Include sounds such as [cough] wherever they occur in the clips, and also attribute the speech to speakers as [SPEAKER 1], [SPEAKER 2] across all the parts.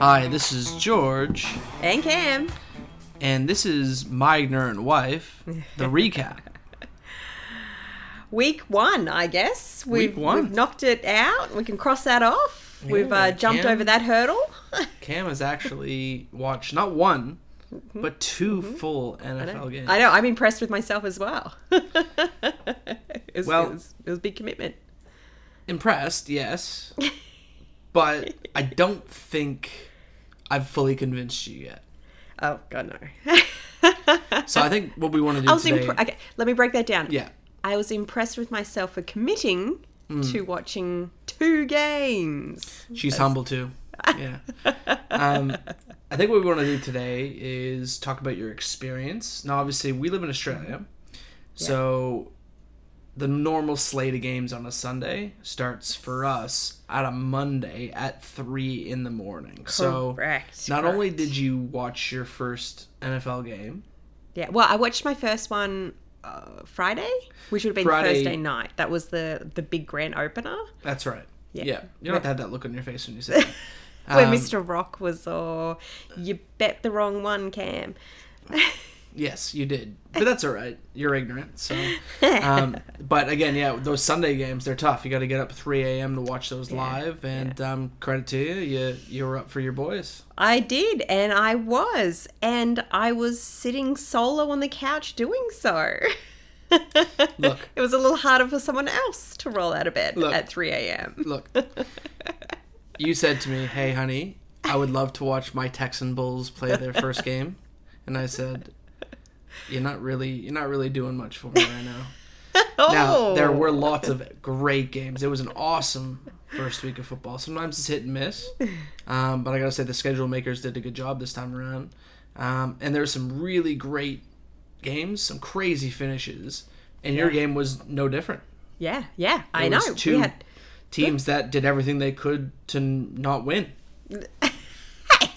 [SPEAKER 1] Hi, this is George,
[SPEAKER 2] And Cam.
[SPEAKER 1] and this is My Ignorant Wife, the [laughs] recap.
[SPEAKER 2] Week one, I guess. We've,
[SPEAKER 1] Week one.
[SPEAKER 2] we've knocked it out. We can cross that off. we've uh, jumped
[SPEAKER 1] Cam.
[SPEAKER 2] over that hurdle. [laughs]
[SPEAKER 1] Cam has actually watched not one, but 2 full NFL games.
[SPEAKER 2] Mm-hmm. I know. I'm impressed with myself as well. [laughs] it, was,
[SPEAKER 1] Well-
[SPEAKER 2] it, was, it was a big commitment.
[SPEAKER 1] Impressed, yes, [laughs] but I don't think I've fully convinced you yet.
[SPEAKER 2] Oh, God, no. [laughs]
[SPEAKER 1] So I think what we want to do
[SPEAKER 2] I was
[SPEAKER 1] today,
[SPEAKER 2] impre- okay, let me break that down.
[SPEAKER 1] yeah,
[SPEAKER 2] I was impressed with myself for committing
[SPEAKER 1] Mm.
[SPEAKER 2] to watching two games.
[SPEAKER 1] she's humble too. [laughs] Yeah. Um, I think what we want to do today is talk about your experience. Now, obviously, we live in Australia, so the normal slate of games on a Sunday starts for us at a Monday at three in the morning. Correct, So,
[SPEAKER 2] Correct,
[SPEAKER 1] not only did you watch your first NFL game,
[SPEAKER 2] Yeah, well, I watched my first one uh, Friday, which would have been
[SPEAKER 1] Friday-
[SPEAKER 2] Thursday night. That was the the big grand opener
[SPEAKER 1] that's right. Yeah,
[SPEAKER 2] Yeah.
[SPEAKER 1] you don't have to have that look on your face when you say that. [laughs]
[SPEAKER 2] where
[SPEAKER 1] Um,
[SPEAKER 2] Mr. Rock was. Oh, you bet the wrong one, Cam. [laughs]
[SPEAKER 1] Yes, you did, [laughs] but that's all right. You're ignorant, so. [laughs] Um, but again, yeah, those Sunday games they're tough. You got to get up 3 a.m. to watch those live, and um, credit to you, you you were up for your boys.
[SPEAKER 2] I did, and I was, and I was sitting solo on the couch doing so. [laughs]
[SPEAKER 1] Look.
[SPEAKER 2] it was a little harder for someone else to roll out of bed
[SPEAKER 1] Look.
[SPEAKER 2] at 3 a.m.
[SPEAKER 1] Look, you said to me, "Hey, honey, I would love to watch my Texan Bulls play their first game," and I said, "You're not really you're not really doing much for me right now." [laughs] oh. Now there were lots of great games. It was an awesome first week of football. Sometimes it's hit and miss, um, but I gotta say the schedule makers did a good job this time around. Um, and there were some really great games, some crazy finishes, and your game was no different.
[SPEAKER 2] Yeah, yeah, I
[SPEAKER 1] It
[SPEAKER 2] know.
[SPEAKER 1] was two
[SPEAKER 2] We had
[SPEAKER 1] teams that did everything they could to n- not win. [laughs]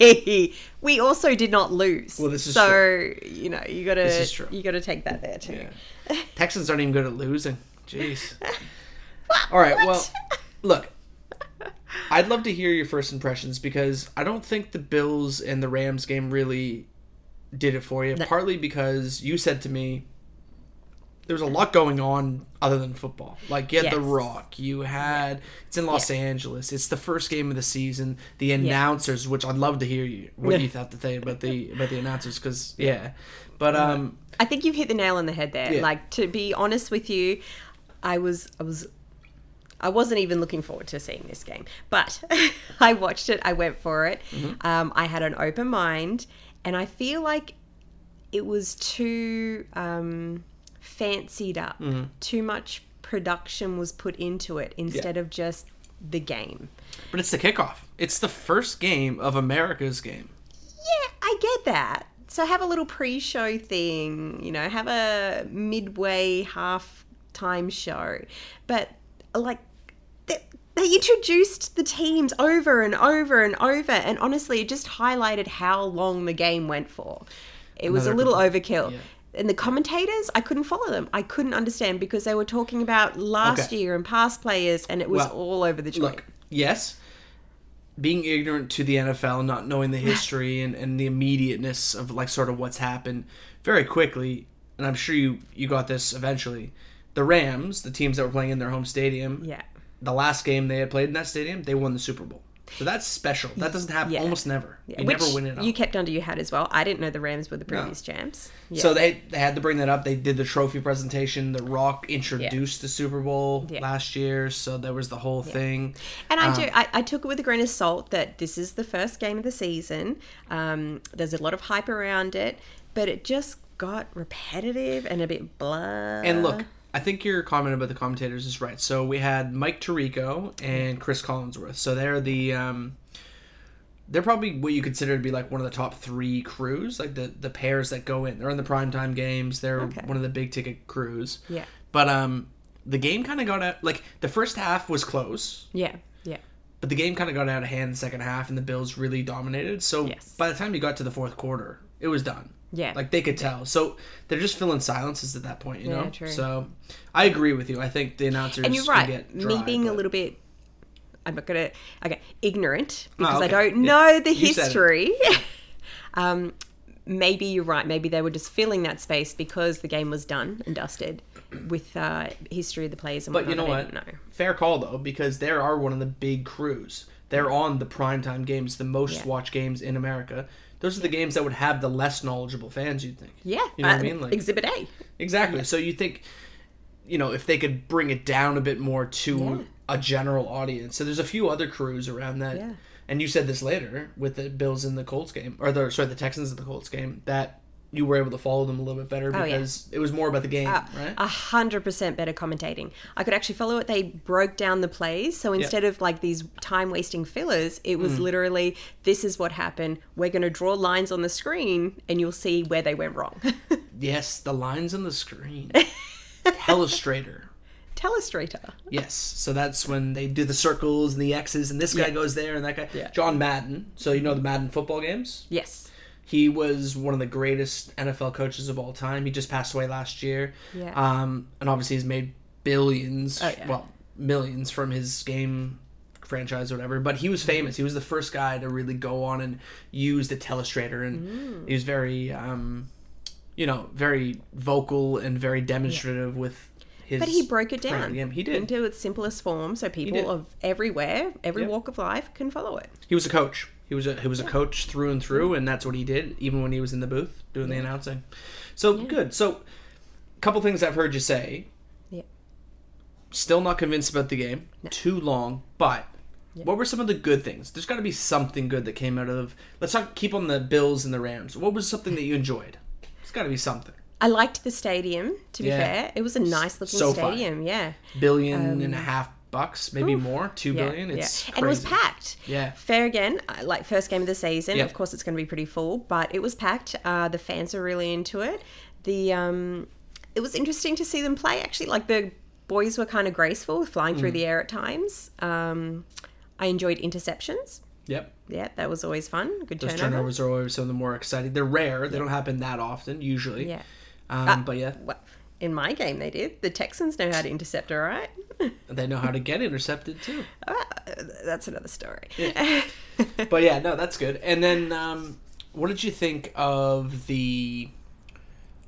[SPEAKER 1] [laughs]
[SPEAKER 2] we also did not lose.
[SPEAKER 1] Well, this is
[SPEAKER 2] so you know you gotta
[SPEAKER 1] This is true.
[SPEAKER 2] you gotta take that there too.
[SPEAKER 1] Yeah. Texans aren't even good at losing. Jeez. [laughs] All right. Well, look. [laughs] I'd love to hear your first impressions because I don't think the Bills and the Rams game really did it for you. Partly because you said to me there was a lot going on other than football. Like you had The Rock, you had it's in Los Angeles. It's the first game of the season. The announcers, which I'd love to hear you what you thought to say about the [laughs] about the announcers because yeah. But um
[SPEAKER 2] I think you've hit the nail on the head there.
[SPEAKER 1] Yeah.
[SPEAKER 2] Like to be honest with you, I was I was I wasn't even looking forward to seeing this game, but [laughs] I watched it. I went for it.
[SPEAKER 1] Mm-hmm.
[SPEAKER 2] Um, I had an open mind, and I feel like it was too um, fancied up.
[SPEAKER 1] Mm-hmm.
[SPEAKER 2] Too much production was put into it instead of just the game.
[SPEAKER 1] But it's the kickoff. It's the first game of America's game.
[SPEAKER 2] Yeah, I get that. So have a little pre-show thing, you know, have a midway half time show. But like they, they introduced the teams over and over and over and honestly it just highlighted how long the game went for. It was a little overkill.
[SPEAKER 1] yeah.
[SPEAKER 2] And the commentators, I couldn't follow them. I couldn't understand because they were talking about last
[SPEAKER 1] Okay.
[SPEAKER 2] year and past players and it was
[SPEAKER 1] Well,
[SPEAKER 2] all over the joint.
[SPEAKER 1] Look, yes, being ignorant to the NFL, not knowing the history and, and the immediateness of like sort of what's happened very quickly, and I'm sure you you got this eventually. The Rams, the teams that were playing in their home stadium,
[SPEAKER 2] yeah.
[SPEAKER 1] the last game they had played in that stadium, they won the Super Bowl. So that's special. That doesn't happen
[SPEAKER 2] Yeah.
[SPEAKER 1] almost never.
[SPEAKER 2] Yeah,
[SPEAKER 1] You
[SPEAKER 2] which
[SPEAKER 1] never win it all.
[SPEAKER 2] You kept under your hat as well. I didn't know the Rams were the previous champs. Yeah.
[SPEAKER 1] So they they had to bring that up. They did the trophy presentation. The Rock introduced the Super Bowl last year, so there was the whole thing.
[SPEAKER 2] and I
[SPEAKER 1] Um,
[SPEAKER 2] do. I, I took it with a grain of salt that this is the first game of the season. Um, there's a lot of hype around it, but it just got repetitive and a bit blah.
[SPEAKER 1] And look, I think your comment about the commentators is right. So we had Mike Tirico and Cris Collinsworth. So they're the um, they're probably what you consider to be like one of the top three crews, like the the pairs that go in. They're in the primetime games. They're
[SPEAKER 2] Okay.
[SPEAKER 1] one of the big ticket crews.
[SPEAKER 2] yeah,
[SPEAKER 1] But um, the game kind of got out. Like the first half was close.
[SPEAKER 2] yeah, yeah.
[SPEAKER 1] But the game kind of got out of hand in the second half, and the Bills really dominated. So
[SPEAKER 2] Yes.
[SPEAKER 1] by the time you got to the fourth quarter, it was done.
[SPEAKER 2] Yeah.
[SPEAKER 1] Like they could tell. So they're just filling silences at that point, you
[SPEAKER 2] Yeah,
[SPEAKER 1] know?
[SPEAKER 2] true.
[SPEAKER 1] So I agree with you. I think the announcers
[SPEAKER 2] and you're right.
[SPEAKER 1] get
[SPEAKER 2] Me
[SPEAKER 1] dry,
[SPEAKER 2] being a little bit, I'm not gonna okay ignorant because
[SPEAKER 1] Oh, okay.
[SPEAKER 2] I don't
[SPEAKER 1] Yeah.
[SPEAKER 2] know the
[SPEAKER 1] You
[SPEAKER 2] history. [laughs] um, maybe you're right. Maybe they were just filling that space because the game was done and dusted with uh, history of the players and
[SPEAKER 1] But you know what?
[SPEAKER 2] know.
[SPEAKER 1] Fair call though, because they are one of the big crews. They're on the primetime games, the most
[SPEAKER 2] Yeah.
[SPEAKER 1] watched games in America. Those are the games that would have the less knowledgeable fans. You'd think.
[SPEAKER 2] Yeah,
[SPEAKER 1] You know what I
[SPEAKER 2] uh,
[SPEAKER 1] mean? Like-
[SPEAKER 2] Exhibit A.
[SPEAKER 1] Exactly. So you think, you know, if they could bring it down a bit more to
[SPEAKER 2] Yeah.
[SPEAKER 1] a general audience. So there's a few other crews around that.
[SPEAKER 2] Yeah.
[SPEAKER 1] And you said this later with the Bills in the Colts game, or the sorry, the Texans and the Colts game, that you were able to follow them a little bit better
[SPEAKER 2] Oh, yeah.
[SPEAKER 1] because it was more about the game,
[SPEAKER 2] Uh,
[SPEAKER 1] right?
[SPEAKER 2] A hundred percent better commentating. I could actually follow it. They broke down the plays, so instead of like these time wasting fillers, it
[SPEAKER 1] Mm.
[SPEAKER 2] was literally this is what happened. We're going to draw lines on the screen, and you'll see where they went wrong. [laughs]
[SPEAKER 1] yes, the lines on the screen. [laughs] Telestrator.
[SPEAKER 2] Telestrator.
[SPEAKER 1] Yes, so that's when they do the circles and the X's, and this guy goes there and that guy.
[SPEAKER 2] Yeah.
[SPEAKER 1] John Madden. So you know the Madden football games.
[SPEAKER 2] Yes.
[SPEAKER 1] He was one of the greatest NFL coaches of all time. He just passed away last year.
[SPEAKER 2] Yeah.
[SPEAKER 1] Um, and obviously he's made billions,
[SPEAKER 2] Oh, yeah.
[SPEAKER 1] well, millions from his game franchise or whatever. But he was famous. He was the first guy to really go on and use the telestrator, and
[SPEAKER 2] Mm.
[SPEAKER 1] he was very, um, you know, very vocal and very demonstrative with his.
[SPEAKER 2] But he broke it down.
[SPEAKER 1] He did.
[SPEAKER 2] into its simplest form, so people of everywhere, every
[SPEAKER 1] Yep.
[SPEAKER 2] walk of life, can follow it.
[SPEAKER 1] He was a coach. He was a he was a coach through and through, and that's what he did, even when he was in the booth doing the announcing. So good. So, a couple things I've heard you say.
[SPEAKER 2] Yeah.
[SPEAKER 1] Still not convinced about the game. Too long, but. What were some of the good things? There's got to be something good that came out of. Let's not keep on the Bills and the Rams. What was something that you enjoyed? It's got to be something.
[SPEAKER 2] I liked the stadium. To be
[SPEAKER 1] Yeah.
[SPEAKER 2] fair, it was a nice looking
[SPEAKER 1] So fun.
[SPEAKER 2] stadium. Yeah.
[SPEAKER 1] Billion um, and a half bucks, maybe more. Two
[SPEAKER 2] Yeah,
[SPEAKER 1] billion. It's
[SPEAKER 2] yeah. and it was packed.
[SPEAKER 1] Yeah.
[SPEAKER 2] Fair again, uh, like first game of the season.
[SPEAKER 1] Yeah.
[SPEAKER 2] Of course, it's going to be pretty full, but it was packed. Uh, the fans were really into it. The um, it was interesting to see them play. Actually, like the boys were kind of graceful, flying
[SPEAKER 1] Mm.
[SPEAKER 2] through the air at times. Um, I enjoyed interceptions.
[SPEAKER 1] Yep.
[SPEAKER 2] Yeah, that was always fun. Good
[SPEAKER 1] Those
[SPEAKER 2] turnover.
[SPEAKER 1] turnovers are always some of the more exciting. They're rare. They don't happen that often usually.
[SPEAKER 2] Yeah.
[SPEAKER 1] Um, but yeah,
[SPEAKER 2] Well, in my game, they did. The Texans know how to intercept, all right. [laughs]
[SPEAKER 1] they know how to get intercepted too.
[SPEAKER 2] Ah, That's another story. [laughs]
[SPEAKER 1] But yeah, no, that's good. And then, um, what did you think of the,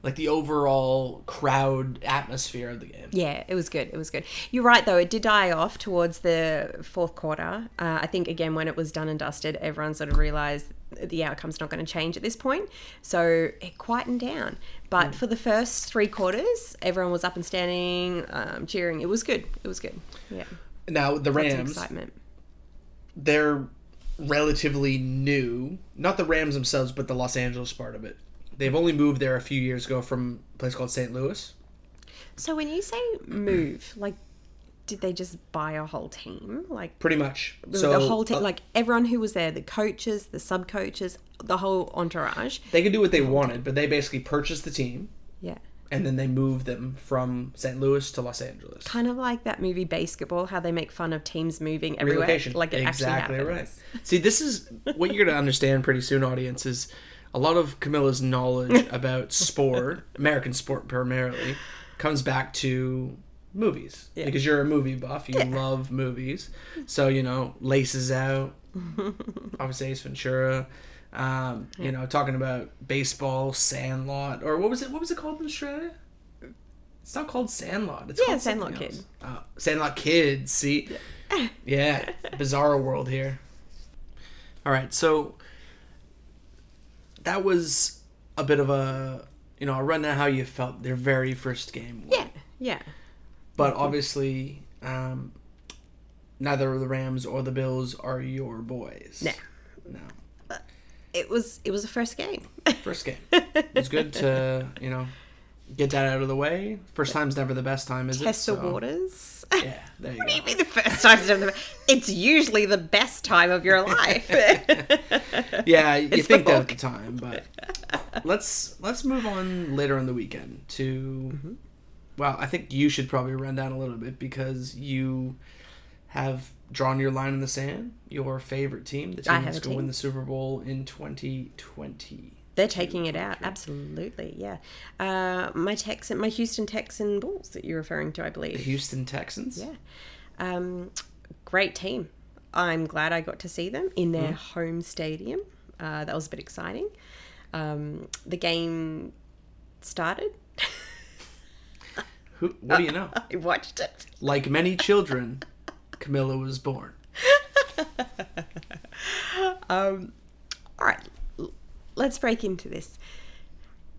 [SPEAKER 1] like the overall crowd atmosphere of the game?
[SPEAKER 2] Yeah, it was good. It was good. You're right, though. It did die off towards the fourth quarter. Uh, I think, again, when it was done and dusted, everyone sort of realized the outcome's not going to change at this point. So it quietened down. But for the first three quarters, everyone was up and standing, um, cheering. It was good. It was good. Yeah.
[SPEAKER 1] Now the Rams,
[SPEAKER 2] excitement.
[SPEAKER 1] they're relatively new. Not the Rams themselves, but the Los Angeles part of it. They've only moved there a few years ago from a place called St. Louis.
[SPEAKER 2] So when you say move, like, did they just buy a whole team? Like,
[SPEAKER 1] Pretty much.
[SPEAKER 2] the
[SPEAKER 1] So
[SPEAKER 2] whole team,
[SPEAKER 1] uh,
[SPEAKER 2] like everyone who was there, the coaches, the sub coaches, the whole entourage.
[SPEAKER 1] they could do what they wanted, but they basically purchased the team
[SPEAKER 2] Yeah.
[SPEAKER 1] and then they moved them from St. Louis to Los Angeles.
[SPEAKER 2] Kind of like that movie BASEketball, how they make fun of teams moving everywhere.
[SPEAKER 1] relocation.
[SPEAKER 2] Like it
[SPEAKER 1] exactly
[SPEAKER 2] actually
[SPEAKER 1] right. See, this is what you're going to understand pretty soon, audience. Is a lot of Camilla's knowledge [laughs] about sport, American sport primarily, comes back to movies
[SPEAKER 2] Yeah.
[SPEAKER 1] because you're a movie buff. You love movies, so you know Laces Out, [laughs] obviously Ace Ventura. Um, You know, talking about baseball, Sandlot, or what was it? What was it called in Australia? It's not called Sandlot. It's
[SPEAKER 2] Yeah,
[SPEAKER 1] called
[SPEAKER 2] Sandlot Kid.
[SPEAKER 1] Oh, Sandlot Kids. See, [laughs] yeah, bizarre world here. All right, so that was a bit of a you know a rundown how you felt their very first game.
[SPEAKER 2] Yeah, yeah.
[SPEAKER 1] But obviously, um, neither of the Rams or the Bills are your boys.
[SPEAKER 2] No.
[SPEAKER 1] no.
[SPEAKER 2] It was it was the first game.
[SPEAKER 1] First game. [laughs] It's good to you know get that out of the way. First time's never the best time, is it?
[SPEAKER 2] Test the
[SPEAKER 1] So,
[SPEAKER 2] waters.
[SPEAKER 1] Yeah, there you [laughs]
[SPEAKER 2] What do you mean the first time's never the It's usually the best time of your [laughs] life.
[SPEAKER 1] Yeah, you
[SPEAKER 2] It's
[SPEAKER 1] think that at the time, but let's let's move on later in the weekend to.
[SPEAKER 2] Mm-hmm.
[SPEAKER 1] Well, I think you should probably run down a little bit because you have drawn your line in the sand. Your favorite team, the team that's going to win the Super Bowl in 2020.
[SPEAKER 2] They're taking it out. Absolutely, yeah. Uh, my Texan, my Houston Texan Bulls that you're referring to, I believe. The.
[SPEAKER 1] Houston Texans.
[SPEAKER 2] Yeah. Um, great team. I'm glad I got to see them in their home stadium. Uh, that was a bit exciting. Um, the game started. [laughs]
[SPEAKER 1] Who? What do you know? [laughs]
[SPEAKER 2] I watched it.
[SPEAKER 1] Like many children, Camilla was born. [laughs]
[SPEAKER 2] Um, all right, let's break into this.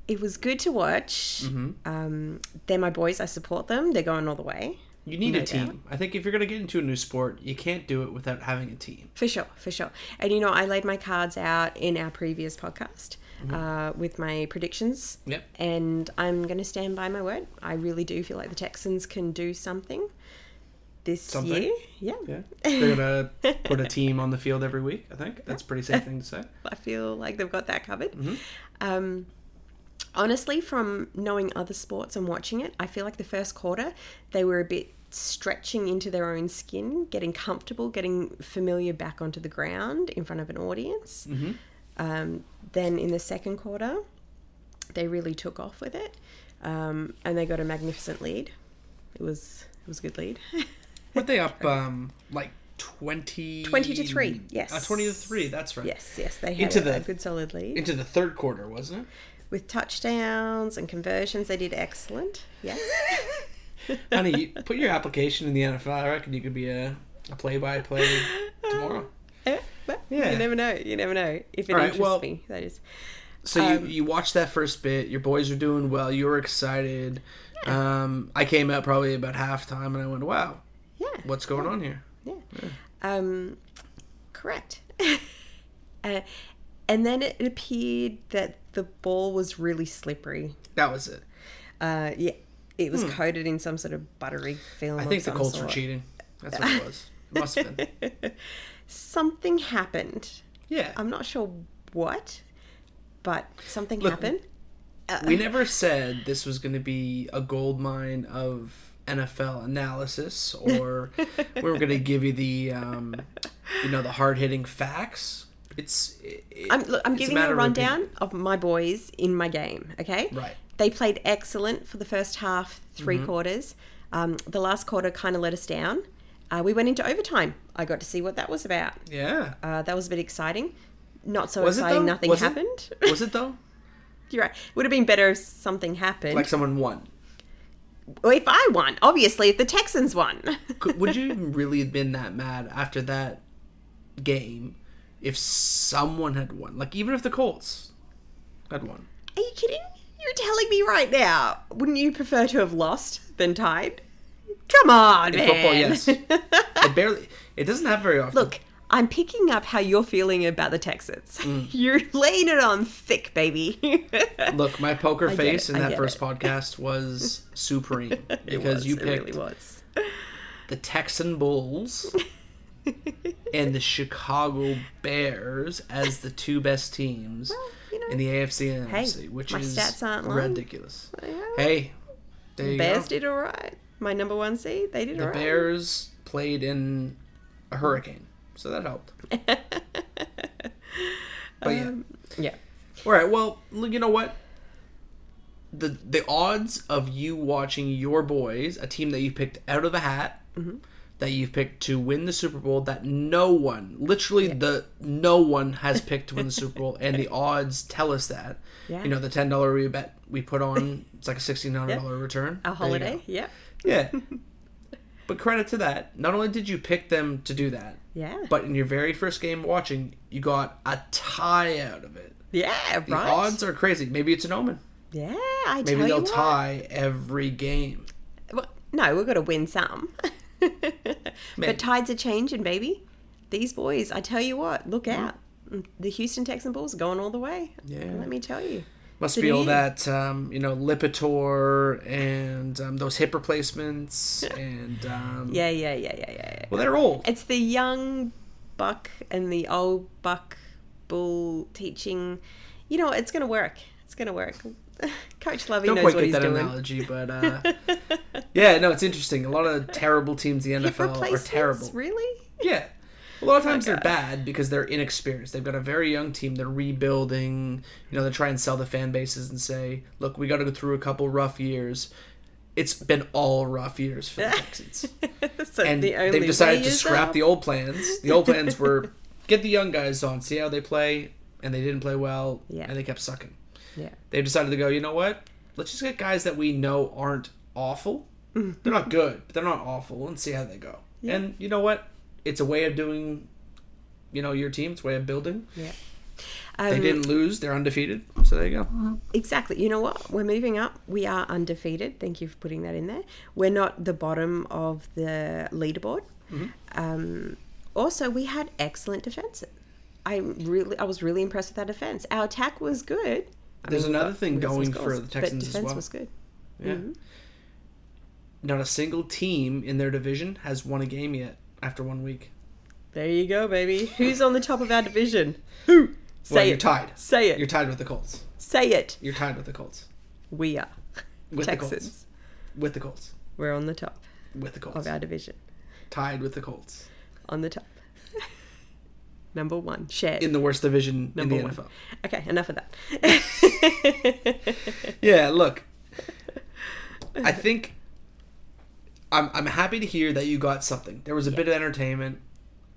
[SPEAKER 2] It was good to watch. Um, they're my boys. I support them. They're going all the way.
[SPEAKER 1] You need
[SPEAKER 2] No
[SPEAKER 1] a team.
[SPEAKER 2] doubt.
[SPEAKER 1] I think if you're gonna get into a new sport, you can't do it without having a team.
[SPEAKER 2] For sure, for sure. And you know, I laid my cards out in our previous podcast uh, with my predictions.
[SPEAKER 1] Yep.
[SPEAKER 2] And I'm going to stand by my word. I really do feel like the Texans can do something this
[SPEAKER 1] Something?
[SPEAKER 2] year. Yeah.
[SPEAKER 1] Yeah. [laughs] They're gonna put a team on the field every week. I think that's a pretty safe thing to say. [laughs]
[SPEAKER 2] I feel like they've got that covered.
[SPEAKER 1] Mm-hmm.
[SPEAKER 2] Um, honestly, from knowing other sports and watching it, I feel like the first quarter they were a bit stretching into their own skin, getting comfortable, getting familiar back onto the ground in front of an audience.
[SPEAKER 1] Mm-hmm.
[SPEAKER 2] Um, then in the second quarter, they really took off with it, um, and they got a magnificent lead. It was it was a good lead. [laughs]
[SPEAKER 1] Were they up? [laughs] Um, like twenty.
[SPEAKER 2] 20 to three, yes.
[SPEAKER 1] Uh, Twenty to three. That's right.
[SPEAKER 2] yes, yes, they had
[SPEAKER 1] Into
[SPEAKER 2] a,
[SPEAKER 1] the-
[SPEAKER 2] a good solid lead.
[SPEAKER 1] Into the third quarter, wasn't it
[SPEAKER 2] with touchdowns and conversions. They did excellent. Yes.
[SPEAKER 1] Honey, you [laughs] put your application in the NFL. I reckon you could be a, a play-by-play tomorrow. Yeah.
[SPEAKER 2] You never know. You never know if it
[SPEAKER 1] right,
[SPEAKER 2] interests
[SPEAKER 1] well-
[SPEAKER 2] me. That is.
[SPEAKER 1] So
[SPEAKER 2] Um,
[SPEAKER 1] you you watched that first bit. Your boys are doing well. You were excited. Um, I came out probably about halftime, and I went, "Wow,
[SPEAKER 2] Yeah.
[SPEAKER 1] what's going on here?"
[SPEAKER 2] Yeah. Um, correct. [laughs] uh, and then it appeared that the ball was really slippery.
[SPEAKER 1] That was it.
[SPEAKER 2] Uh, yeah. It was coated in some sort of buttery film.
[SPEAKER 1] Hmm. I think the Colts were cheating. That's what it was. It must have been. [laughs]
[SPEAKER 2] Something happened.
[SPEAKER 1] Yeah.
[SPEAKER 2] I'm not sure what, but something
[SPEAKER 1] Look,
[SPEAKER 2] happened.
[SPEAKER 1] we never said this was going to be a gold mine of NFL analysis, or we [laughs] were going to give you the, um, you know, the hard hitting facts. It's. It,
[SPEAKER 2] I'm, look, I'm
[SPEAKER 1] it's
[SPEAKER 2] giving you a
[SPEAKER 1] of
[SPEAKER 2] rundown of my boys in my game, okay?
[SPEAKER 1] Right.
[SPEAKER 2] They played excellent for the first half, 3
[SPEAKER 1] Mm-hmm.
[SPEAKER 2] quarters. Um, the last quarter kind of let us down. Uh, we went into overtime. I got to see what that was about.
[SPEAKER 1] Yeah.
[SPEAKER 2] Uh, that was a bit exciting. Not so
[SPEAKER 1] Was
[SPEAKER 2] exciting, nothing
[SPEAKER 1] Was it?
[SPEAKER 2] happened. [laughs]
[SPEAKER 1] Was it though? [laughs]
[SPEAKER 2] You're right. Would have been better if something happened.
[SPEAKER 1] Like someone won.
[SPEAKER 2] If I won, obviously, if the Texans won.
[SPEAKER 1] Could, would you [laughs] really have been that mad after that game if someone had won? Like even if the Colts had won.
[SPEAKER 2] Are you kidding? You're telling me right now. Wouldn't you prefer to have lost than tied? Come on,
[SPEAKER 1] In
[SPEAKER 2] man.
[SPEAKER 1] football, yes. [laughs] It barely. It doesn't happen very often.
[SPEAKER 2] Look, I'm picking up how you're feeling about the Texans.
[SPEAKER 1] Mm. [laughs]
[SPEAKER 2] You're laying it on thick, baby. [laughs]
[SPEAKER 1] Look, my poker
[SPEAKER 2] get
[SPEAKER 1] face
[SPEAKER 2] it,
[SPEAKER 1] in that first
[SPEAKER 2] it.
[SPEAKER 1] podcast was supreme because
[SPEAKER 2] was,
[SPEAKER 1] you picked
[SPEAKER 2] really
[SPEAKER 1] the Texan Bulls and the Chicago Bears as the two best teams
[SPEAKER 2] Well, you know,
[SPEAKER 1] in the AFC and
[SPEAKER 2] Hey,
[SPEAKER 1] NFC, which
[SPEAKER 2] my
[SPEAKER 1] is
[SPEAKER 2] stats aren't
[SPEAKER 1] ridiculous. Hey,
[SPEAKER 2] Bears did all right. My number one seed, they did
[SPEAKER 1] The
[SPEAKER 2] right.
[SPEAKER 1] Bears played in a hurricane, so that helped. [laughs] But yeah.
[SPEAKER 2] Um, yeah.
[SPEAKER 1] All right. Well, you know what? The the odds of you watching your boys, a team that you picked out of the hat,
[SPEAKER 2] Mm-hmm.
[SPEAKER 1] that you've picked to win the Super Bowl, that no one, literally the no one has picked to win the Super Bowl, and the [laughs] odds tell us that.
[SPEAKER 2] Yeah.
[SPEAKER 1] You know, the ten dollar we bet we put on, it's like a sixteen hundred dollar return.
[SPEAKER 2] A holiday.
[SPEAKER 1] go.
[SPEAKER 2] Yeah. [laughs]
[SPEAKER 1] But credit to that. Not only did you pick them to do that,
[SPEAKER 2] Yeah.
[SPEAKER 1] but in your very first game watching, you got a tie out of it.
[SPEAKER 2] yeah, right.
[SPEAKER 1] The odds are crazy. Maybe it's an omen.
[SPEAKER 2] Yeah, I
[SPEAKER 1] Maybe
[SPEAKER 2] tell
[SPEAKER 1] they'll tie every game.
[SPEAKER 2] Well, no, we've got to win some. [laughs] But tides are changing, baby. These boys, I tell you what, look mm-hmm. out. The Houston Texan Bulls are going all the way.
[SPEAKER 1] Yeah.
[SPEAKER 2] Let me tell you.
[SPEAKER 1] Must be all that, um, you know, Lipitor and um, those hip replacements. [laughs] And, um,
[SPEAKER 2] Yeah, yeah, yeah, yeah, yeah. yeah.
[SPEAKER 1] well, they're old.
[SPEAKER 2] It's the young buck and the old buck bull teaching. You know, it's going to work. It's going to work. [laughs] Coach Lovie
[SPEAKER 1] Don't
[SPEAKER 2] knows
[SPEAKER 1] quite
[SPEAKER 2] what
[SPEAKER 1] get
[SPEAKER 2] he's
[SPEAKER 1] that
[SPEAKER 2] doing.
[SPEAKER 1] analogy, but uh, [laughs] yeah, no, it's interesting. A lot of terrible teams in the NFL are terrible.
[SPEAKER 2] Really?
[SPEAKER 1] Yeah. A lot of times they're bad because they're inexperienced. They've got a very young team. They're rebuilding. You know, they try and sell the fan bases and say, "Look, we got to go through a couple rough years." It's been all rough years for the [laughs] Texans,
[SPEAKER 2] so
[SPEAKER 1] and
[SPEAKER 2] the
[SPEAKER 1] they've decided to scrap
[SPEAKER 2] up.
[SPEAKER 1] the old plans. The old plans were [laughs] get the young guys on, see how they play, and they didn't play well,
[SPEAKER 2] Yeah.
[SPEAKER 1] and they kept sucking.
[SPEAKER 2] Yeah.
[SPEAKER 1] They've decided to go. You know what? Let's just get guys that we know aren't awful. [laughs] They're not good, but they're not awful, and see how they go.
[SPEAKER 2] Yeah.
[SPEAKER 1] And you know what? It's a way of doing, you know, your team. It's a way of building.
[SPEAKER 2] Yeah.
[SPEAKER 1] They
[SPEAKER 2] Um,
[SPEAKER 1] didn't lose. They're undefeated. So there you go.
[SPEAKER 2] Exactly. You know what? We're moving up. We are undefeated. Thank you for putting that in there. We're not the bottom of the leaderboard.
[SPEAKER 1] Mm-hmm.
[SPEAKER 2] Um, also, we had excellent defense. I really, I was really impressed with our defense. Our attack was good. I
[SPEAKER 1] There's
[SPEAKER 2] we
[SPEAKER 1] another thing
[SPEAKER 2] we got some
[SPEAKER 1] going
[SPEAKER 2] scores,
[SPEAKER 1] for the Texans
[SPEAKER 2] but
[SPEAKER 1] as
[SPEAKER 2] defense
[SPEAKER 1] well.
[SPEAKER 2] was good.
[SPEAKER 1] Yeah.
[SPEAKER 2] Mm-hmm.
[SPEAKER 1] Not a single team in their division has won a game yet after one week.
[SPEAKER 2] There you go, baby. Who's on the top of our division? [laughs] Who? Say
[SPEAKER 1] well,
[SPEAKER 2] it.
[SPEAKER 1] you're tied.
[SPEAKER 2] Say it.
[SPEAKER 1] You're tied with the Colts.
[SPEAKER 2] Say it.
[SPEAKER 1] You're tied with the Colts.
[SPEAKER 2] We are
[SPEAKER 1] With the Colts. With the Colts.
[SPEAKER 2] We're on the top
[SPEAKER 1] With the Colts.
[SPEAKER 2] of our division.
[SPEAKER 1] Tied with the Colts.
[SPEAKER 2] On the top. [laughs] Number one. Shared.
[SPEAKER 1] In the worst division
[SPEAKER 2] Number
[SPEAKER 1] in the
[SPEAKER 2] one.
[SPEAKER 1] NFL.
[SPEAKER 2] Okay, enough of that. [laughs]
[SPEAKER 1] Yeah, look. I think I'm I'm happy to hear that you got something. There was a bit of entertainment.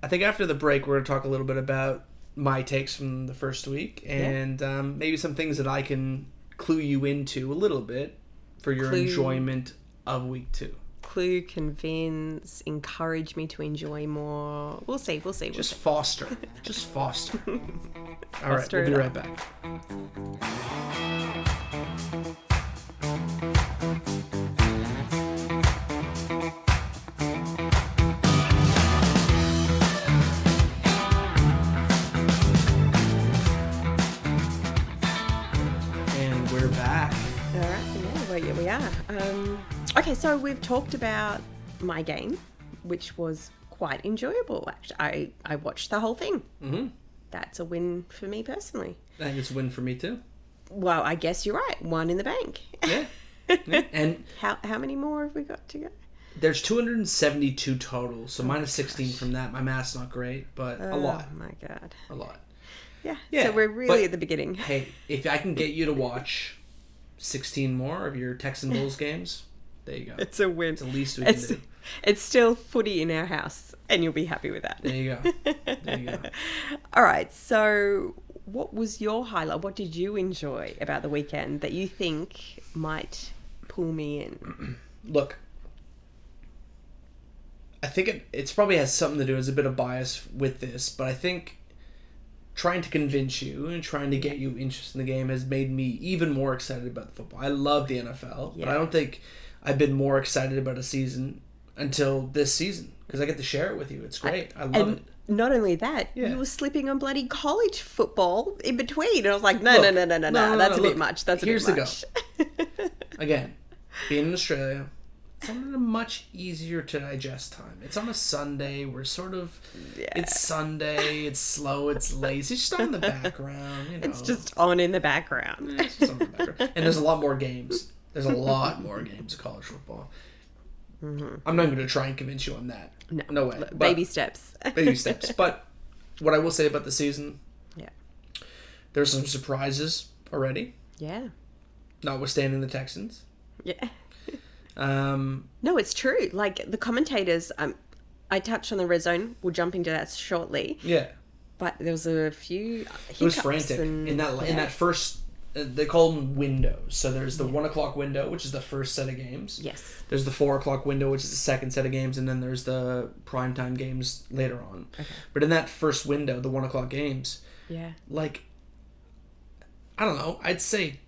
[SPEAKER 1] I think after the break we're gonna talk a little bit about my takes from the first week and um, maybe some things that I can clue you into a little bit for your
[SPEAKER 2] Clue.
[SPEAKER 1] enjoyment of week two.
[SPEAKER 2] Clue, convince, encourage me to enjoy more. We'll see. We'll see. We'll
[SPEAKER 1] Just
[SPEAKER 2] see.
[SPEAKER 1] foster. [laughs] Just foster. [laughs] All right,
[SPEAKER 2] Foster
[SPEAKER 1] we'll be right
[SPEAKER 2] up.
[SPEAKER 1] back.
[SPEAKER 2] Um, okay, so we've talked about my game, which was quite enjoyable. Actually, I I watched the whole thing.
[SPEAKER 1] Mm-hmm.
[SPEAKER 2] That's a win for me personally.
[SPEAKER 1] I think it's a win for me too.
[SPEAKER 2] Well, I guess you're right. One in the bank.
[SPEAKER 1] Yeah. [laughs] Yeah. And
[SPEAKER 2] How how many more have we got to go?
[SPEAKER 1] there's 272 total, so minus 16 from that. My math's not great, but a lot,
[SPEAKER 2] Oh my god.
[SPEAKER 1] a lot.
[SPEAKER 2] Yeah.
[SPEAKER 1] Yeah,
[SPEAKER 2] so we're really
[SPEAKER 1] but-
[SPEAKER 2] at the beginning.
[SPEAKER 1] Hey, if I can get you to watch 16 more of your Texan Bulls games, there you go.
[SPEAKER 2] It's a win.
[SPEAKER 1] It's the least we can do.
[SPEAKER 2] it's still footy in our house, and you'll be happy with that.
[SPEAKER 1] There you go. There you go. [laughs]
[SPEAKER 2] All right. So, what was your highlight? What did you enjoy about the weekend that you think might pull me in? [clears throat]
[SPEAKER 1] Look, I think it it's probably has something to do as a bit of bias with this, but I think trying to convince you and trying to get you interested in the game has made me even more excited about the football. I love the NFL, but I don't think I've been more excited about a season until this season because I get to share it with you. It's great. I, love
[SPEAKER 2] and
[SPEAKER 1] it.
[SPEAKER 2] not only that,
[SPEAKER 1] Yeah.
[SPEAKER 2] you were slipping on bloody college football in between. And I was like, no,
[SPEAKER 1] Look,
[SPEAKER 2] no, no, no, no, no,
[SPEAKER 1] no,
[SPEAKER 2] That's
[SPEAKER 1] no,
[SPEAKER 2] a bit much. That's a
[SPEAKER 1] here's
[SPEAKER 2] bit
[SPEAKER 1] the
[SPEAKER 2] much. [laughs]
[SPEAKER 1] Again, being in Australia, it's on a much easier to digest time. It's on a Sunday. We're sort of.
[SPEAKER 2] Yeah.
[SPEAKER 1] It's Sunday. It's slow. It's lazy. It's just on the background. You know.
[SPEAKER 2] It's just on in the background.
[SPEAKER 1] Yeah, it's just on the background. And there's a lot more games. There's a lot more games of college football. Mm-hmm. I'm not going to try and convince you on that.
[SPEAKER 2] No,
[SPEAKER 1] no way. But-
[SPEAKER 2] baby steps.
[SPEAKER 1] baby [laughs] steps. But what I will say about the season,
[SPEAKER 2] Yeah.
[SPEAKER 1] there's some surprises already,
[SPEAKER 2] Yeah.
[SPEAKER 1] notwithstanding the Texans.
[SPEAKER 2] Yeah.
[SPEAKER 1] Um,
[SPEAKER 2] No, it's true. Like the commentators, um, I touched on the red zone. We'll jump into that shortly.
[SPEAKER 1] yeah,
[SPEAKER 2] But there was a few.
[SPEAKER 1] it was frantic in that in that first. Uh, they call them windows. So there's the one o'clock window, which is the first set of games.
[SPEAKER 2] Yes.
[SPEAKER 1] There's the four o'clock window, which is the second set of games, and then there's the primetime games later on. Okay. But in that first window, the one o'clock games,
[SPEAKER 2] Yeah.
[SPEAKER 1] like I don't know, I'd say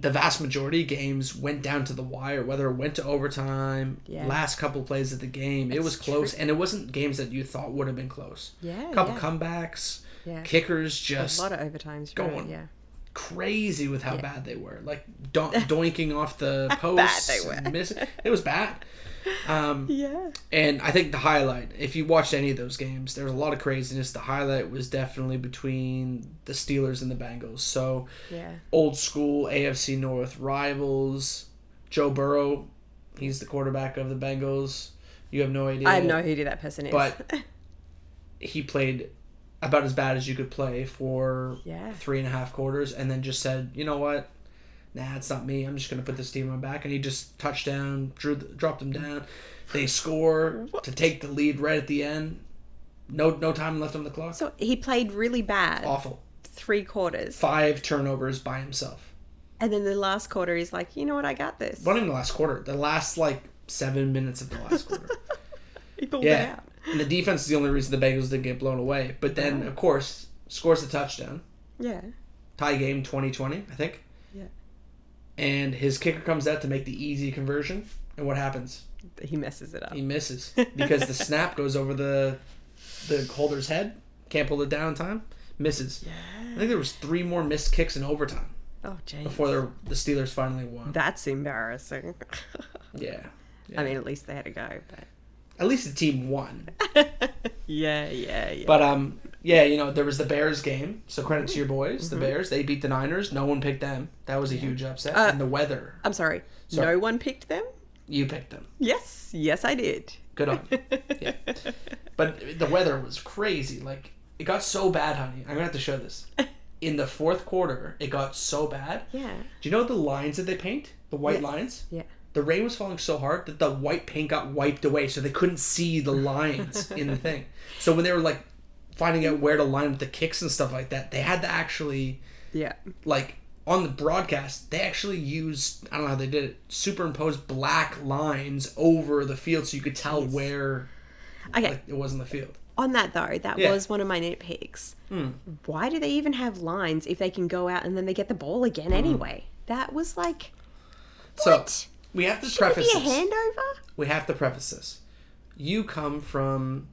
[SPEAKER 1] the vast majority of games went down to the wire, whether it went to overtime,
[SPEAKER 2] Yeah.
[SPEAKER 1] last couple plays of the game. it was close,
[SPEAKER 2] true.
[SPEAKER 1] and it wasn't games that you thought would have been close.
[SPEAKER 2] Yeah.
[SPEAKER 1] A couple
[SPEAKER 2] yeah.
[SPEAKER 1] comebacks,
[SPEAKER 2] Yeah.
[SPEAKER 1] kickers just.
[SPEAKER 2] A lot of overtimes. Right?
[SPEAKER 1] going
[SPEAKER 2] Yeah.
[SPEAKER 1] crazy with how bad they were, like do- [laughs] doinking off the
[SPEAKER 2] Bad
[SPEAKER 1] posts.
[SPEAKER 2] they were.
[SPEAKER 1] miss- it was bad. [laughs] [laughs] Um,
[SPEAKER 2] Yeah.
[SPEAKER 1] and I think the highlight, if you watched any of those games, there was a lot of craziness. The highlight was definitely between the Steelers and the Bengals. So
[SPEAKER 2] Yeah.
[SPEAKER 1] old school AFC North rivals. Joe Burrow, he's the quarterback of the Bengals. You have no idea.
[SPEAKER 2] I have no idea who that person is.
[SPEAKER 1] But- [laughs] he played about as bad as you could play for
[SPEAKER 2] Yeah.
[SPEAKER 1] three and a half quarters, and then just said, you know what, nah, it's not me. I'm just gonna put this team on my back, and he just touchdown, drew, dropped them down. They score to take the lead right at the end. No, no time left on the clock.
[SPEAKER 2] So he played really bad
[SPEAKER 1] Awful.
[SPEAKER 2] three quarters,
[SPEAKER 1] Five turnovers by himself.
[SPEAKER 2] and then the last quarter he's like, you know what, I got this.
[SPEAKER 1] Not even the last quarter. The last like seven minutes of the last quarter. [laughs]
[SPEAKER 2] He pulled it
[SPEAKER 1] Yeah.
[SPEAKER 2] out.
[SPEAKER 1] And the defense is the only reason the Bengals didn't get blown away. But then, of course, scores a touchdown.
[SPEAKER 2] Yeah.
[SPEAKER 1] Tie game 2020, I think.
[SPEAKER 2] Yeah.
[SPEAKER 1] And his kicker comes out to make the easy conversion. And what happens?
[SPEAKER 2] He messes it up.
[SPEAKER 1] He misses [laughs] because the snap goes over the the holder's head. Can't pull it down in time. Misses. I think there was three more missed kicks in overtime
[SPEAKER 2] Oh, jeez.
[SPEAKER 1] before the the Steelers finally won.
[SPEAKER 2] That's embarrassing. [laughs]
[SPEAKER 1] Yeah.
[SPEAKER 2] I mean, at least they had a go, but.
[SPEAKER 1] At least the team won. [laughs]
[SPEAKER 2] yeah, yeah, yeah.
[SPEAKER 1] But um, yeah, you know there was the Bears game. So credit to your boys, the Bears. They beat the Niners. No one picked them. That was a huge upset.
[SPEAKER 2] Uh,
[SPEAKER 1] and the weather,
[SPEAKER 2] I'm sorry.
[SPEAKER 1] Sorry.
[SPEAKER 2] No one picked them?
[SPEAKER 1] you picked them.
[SPEAKER 2] Yes, yes, I did.
[SPEAKER 1] Good on you. [laughs] Yeah. But the weather was crazy. Like it got so bad, honey. I'm gonna have to show this. [laughs] In the fourth quarter, it got so bad.
[SPEAKER 2] Yeah,
[SPEAKER 1] Do you know the lines that they paint? The white
[SPEAKER 2] Yes.
[SPEAKER 1] lines.
[SPEAKER 2] yeah.
[SPEAKER 1] The rain was falling so hard that the white paint got wiped away, so they couldn't see the lines [laughs] in the thing. So when they were like finding out where to line up the kicks and stuff like that, they had to actually
[SPEAKER 2] Yeah.
[SPEAKER 1] like on the broadcast, they actually used I don't know how they did it, superimpose black lines over the field so you could tell
[SPEAKER 2] Yes.
[SPEAKER 1] where
[SPEAKER 2] Okay,
[SPEAKER 1] like, it was in the field.
[SPEAKER 2] on that though, that
[SPEAKER 1] Yeah.
[SPEAKER 2] Was one of my nitpicks. Hmm. Why do they even have lines if they can go out and then they get the ball again hmm. anyway? That was like,
[SPEAKER 1] So we have to
[SPEAKER 2] Should it
[SPEAKER 1] preface
[SPEAKER 2] be a
[SPEAKER 1] this.
[SPEAKER 2] handover?
[SPEAKER 1] We have to preface this. You come from